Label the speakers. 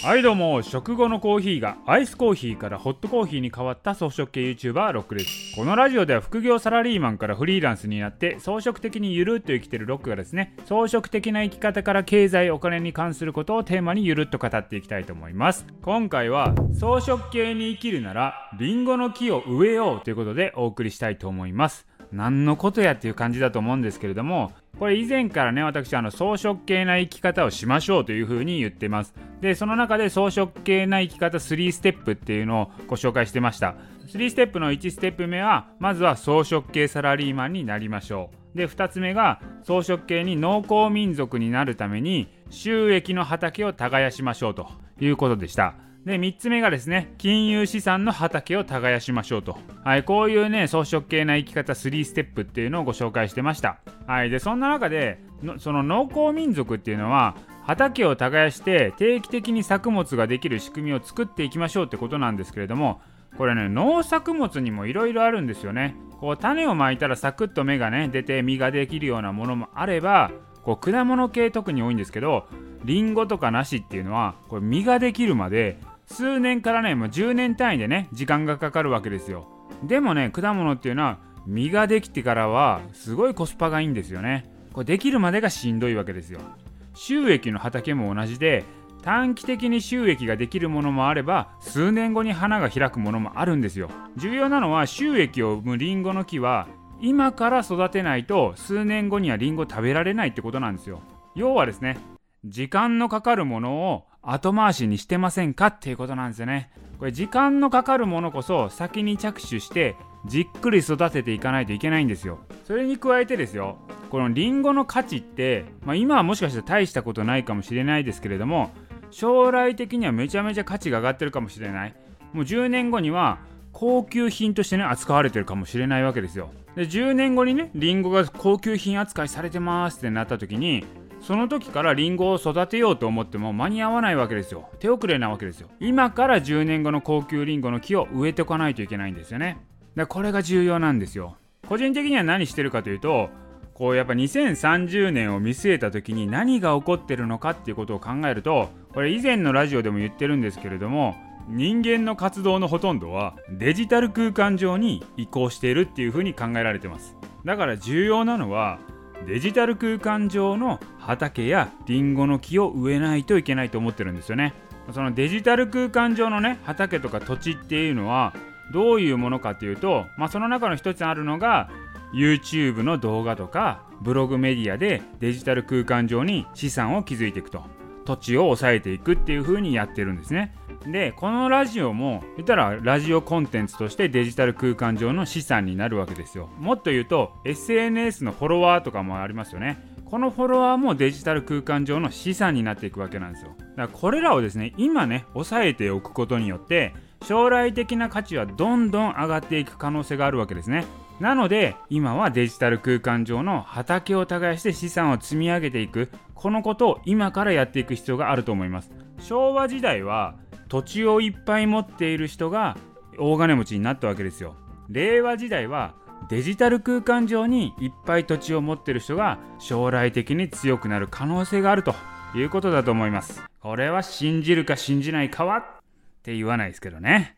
Speaker 1: はいどうも食後のコーヒーがアイスコーヒーからホットコーヒーに変わった装飾系 YouTuber ロックですこのラジオでは副業サラリーマンからフリーランスになって装飾的にゆるっと生きてるロックがですね。装飾的な生き方から経済お金に関することをテーマにゆるっと語っていきたいと思います。今回は装飾系に生きるならリンゴの木を植えようということでお送りしたいと思います。何のことやっていう感じだと思うんですけれどもこれ以前からね私あの装飾系な生き方をしましょうというふうに言ってます。でその中で装飾系な生き方3ステップっていうのをご紹介してました。3ステップの1ステップ目はまずは装飾系サラリーマンになりましょう。で2つ目が装飾系に農耕民族になるために収益の畑を耕しましょうということでした。で3つ目がですね金融資産の畑を耕しましょうと、はい、こういうね装飾系な生き方3ステップっていうのをご紹介してました。はいでそんな中でのその農耕民族っていうのは畑を耕して定期的に作物ができる仕組みを作っていきましょうってことなんですけれどもこれね農作物にもいろいろあるんですよね。こう種をまいたらサクッと芽がね出て実ができるようなものもあればこう果物系特に多いんですけどリンゴとか梨っていうのはこれ実ができるまで数年からねもう10年単位でね時間がかかるわけですよ。でもね果物っていうのは実ができてからはすごいコスパがいいんですよね。これできるまでがしんどいわけですよ。収益の畑も同じで短期的に収益ができるものもあれば数年後に花が開くものもあるんですよ。重要なのは収益を生むリンゴの木は今から育てないと数年後にはリンゴ食べられないってことなんですよ。要はですね時間のかかるものを後回しにしてませんかっていうことなんですよね。これ時間のかかるものこそ先に着手してじっくり育てていかないといけないんですよ。それに加えてですよこのリンゴの価値って、まあ、今はもしかしたら大したことないかもしれないですけれども将来的にはめちゃめちゃ価値が上がってるかもしれない。もう10年後には高級品としてね扱われてるかもしれないわけですよ。で10年後にねリンゴが高級品扱いされてますってなった時にその時からリンゴを育てようと思っても間に合わないわけですよ。手遅れなわけですよ。今から10年後の高級リンゴの木を植えておかないといけないんですよね。だこれが重要なんですよ。個人的には何してるかというとこうやっぱ2030年を見据えた時に何が起こってるのかっていうことを考えるとこれ以前のラジオでも言ってるんですけれども人間の活動のほとんどはデジタル空間上に移行しているっていうふうに考えられてます。だから重要なのはデジタル空間上の畑やリンゴの木を植えないといけないと思ってるんですよね。そのデジタル空間上のね畑とか土地っていうのはどういうものかっていうと、まあ、その中の一つあるのが YouTube の動画とかブログメディアでデジタル空間上に資産を築いていくと。土地を抑えていくっていう風にやってるんですね。でこのラジオも言ったらラジオコンテンツとしてデジタル空間上の資産になるわけですよ。もっと言うと SNS のフォロワーとかもありますよね。このフォロワーもデジタル空間上の資産になっていくわけなんですよ。だからこれらをですね今ね抑えておくことによって将来的な価値はどんどん上がっていく可能性があるわけですね。なので今はデジタル空間上の畑を耕して資産を積み上げていくこのことを今からやっていく必要があると思います。昭和時代は土地をいっぱい持っている人が大金持ちになったわけですよ。令和時代はデジタル空間上にいっぱい土地を持ってる人が将来的に強くなる可能性があるということだと思います。これは信じるか信じないかはって言わないですけどね。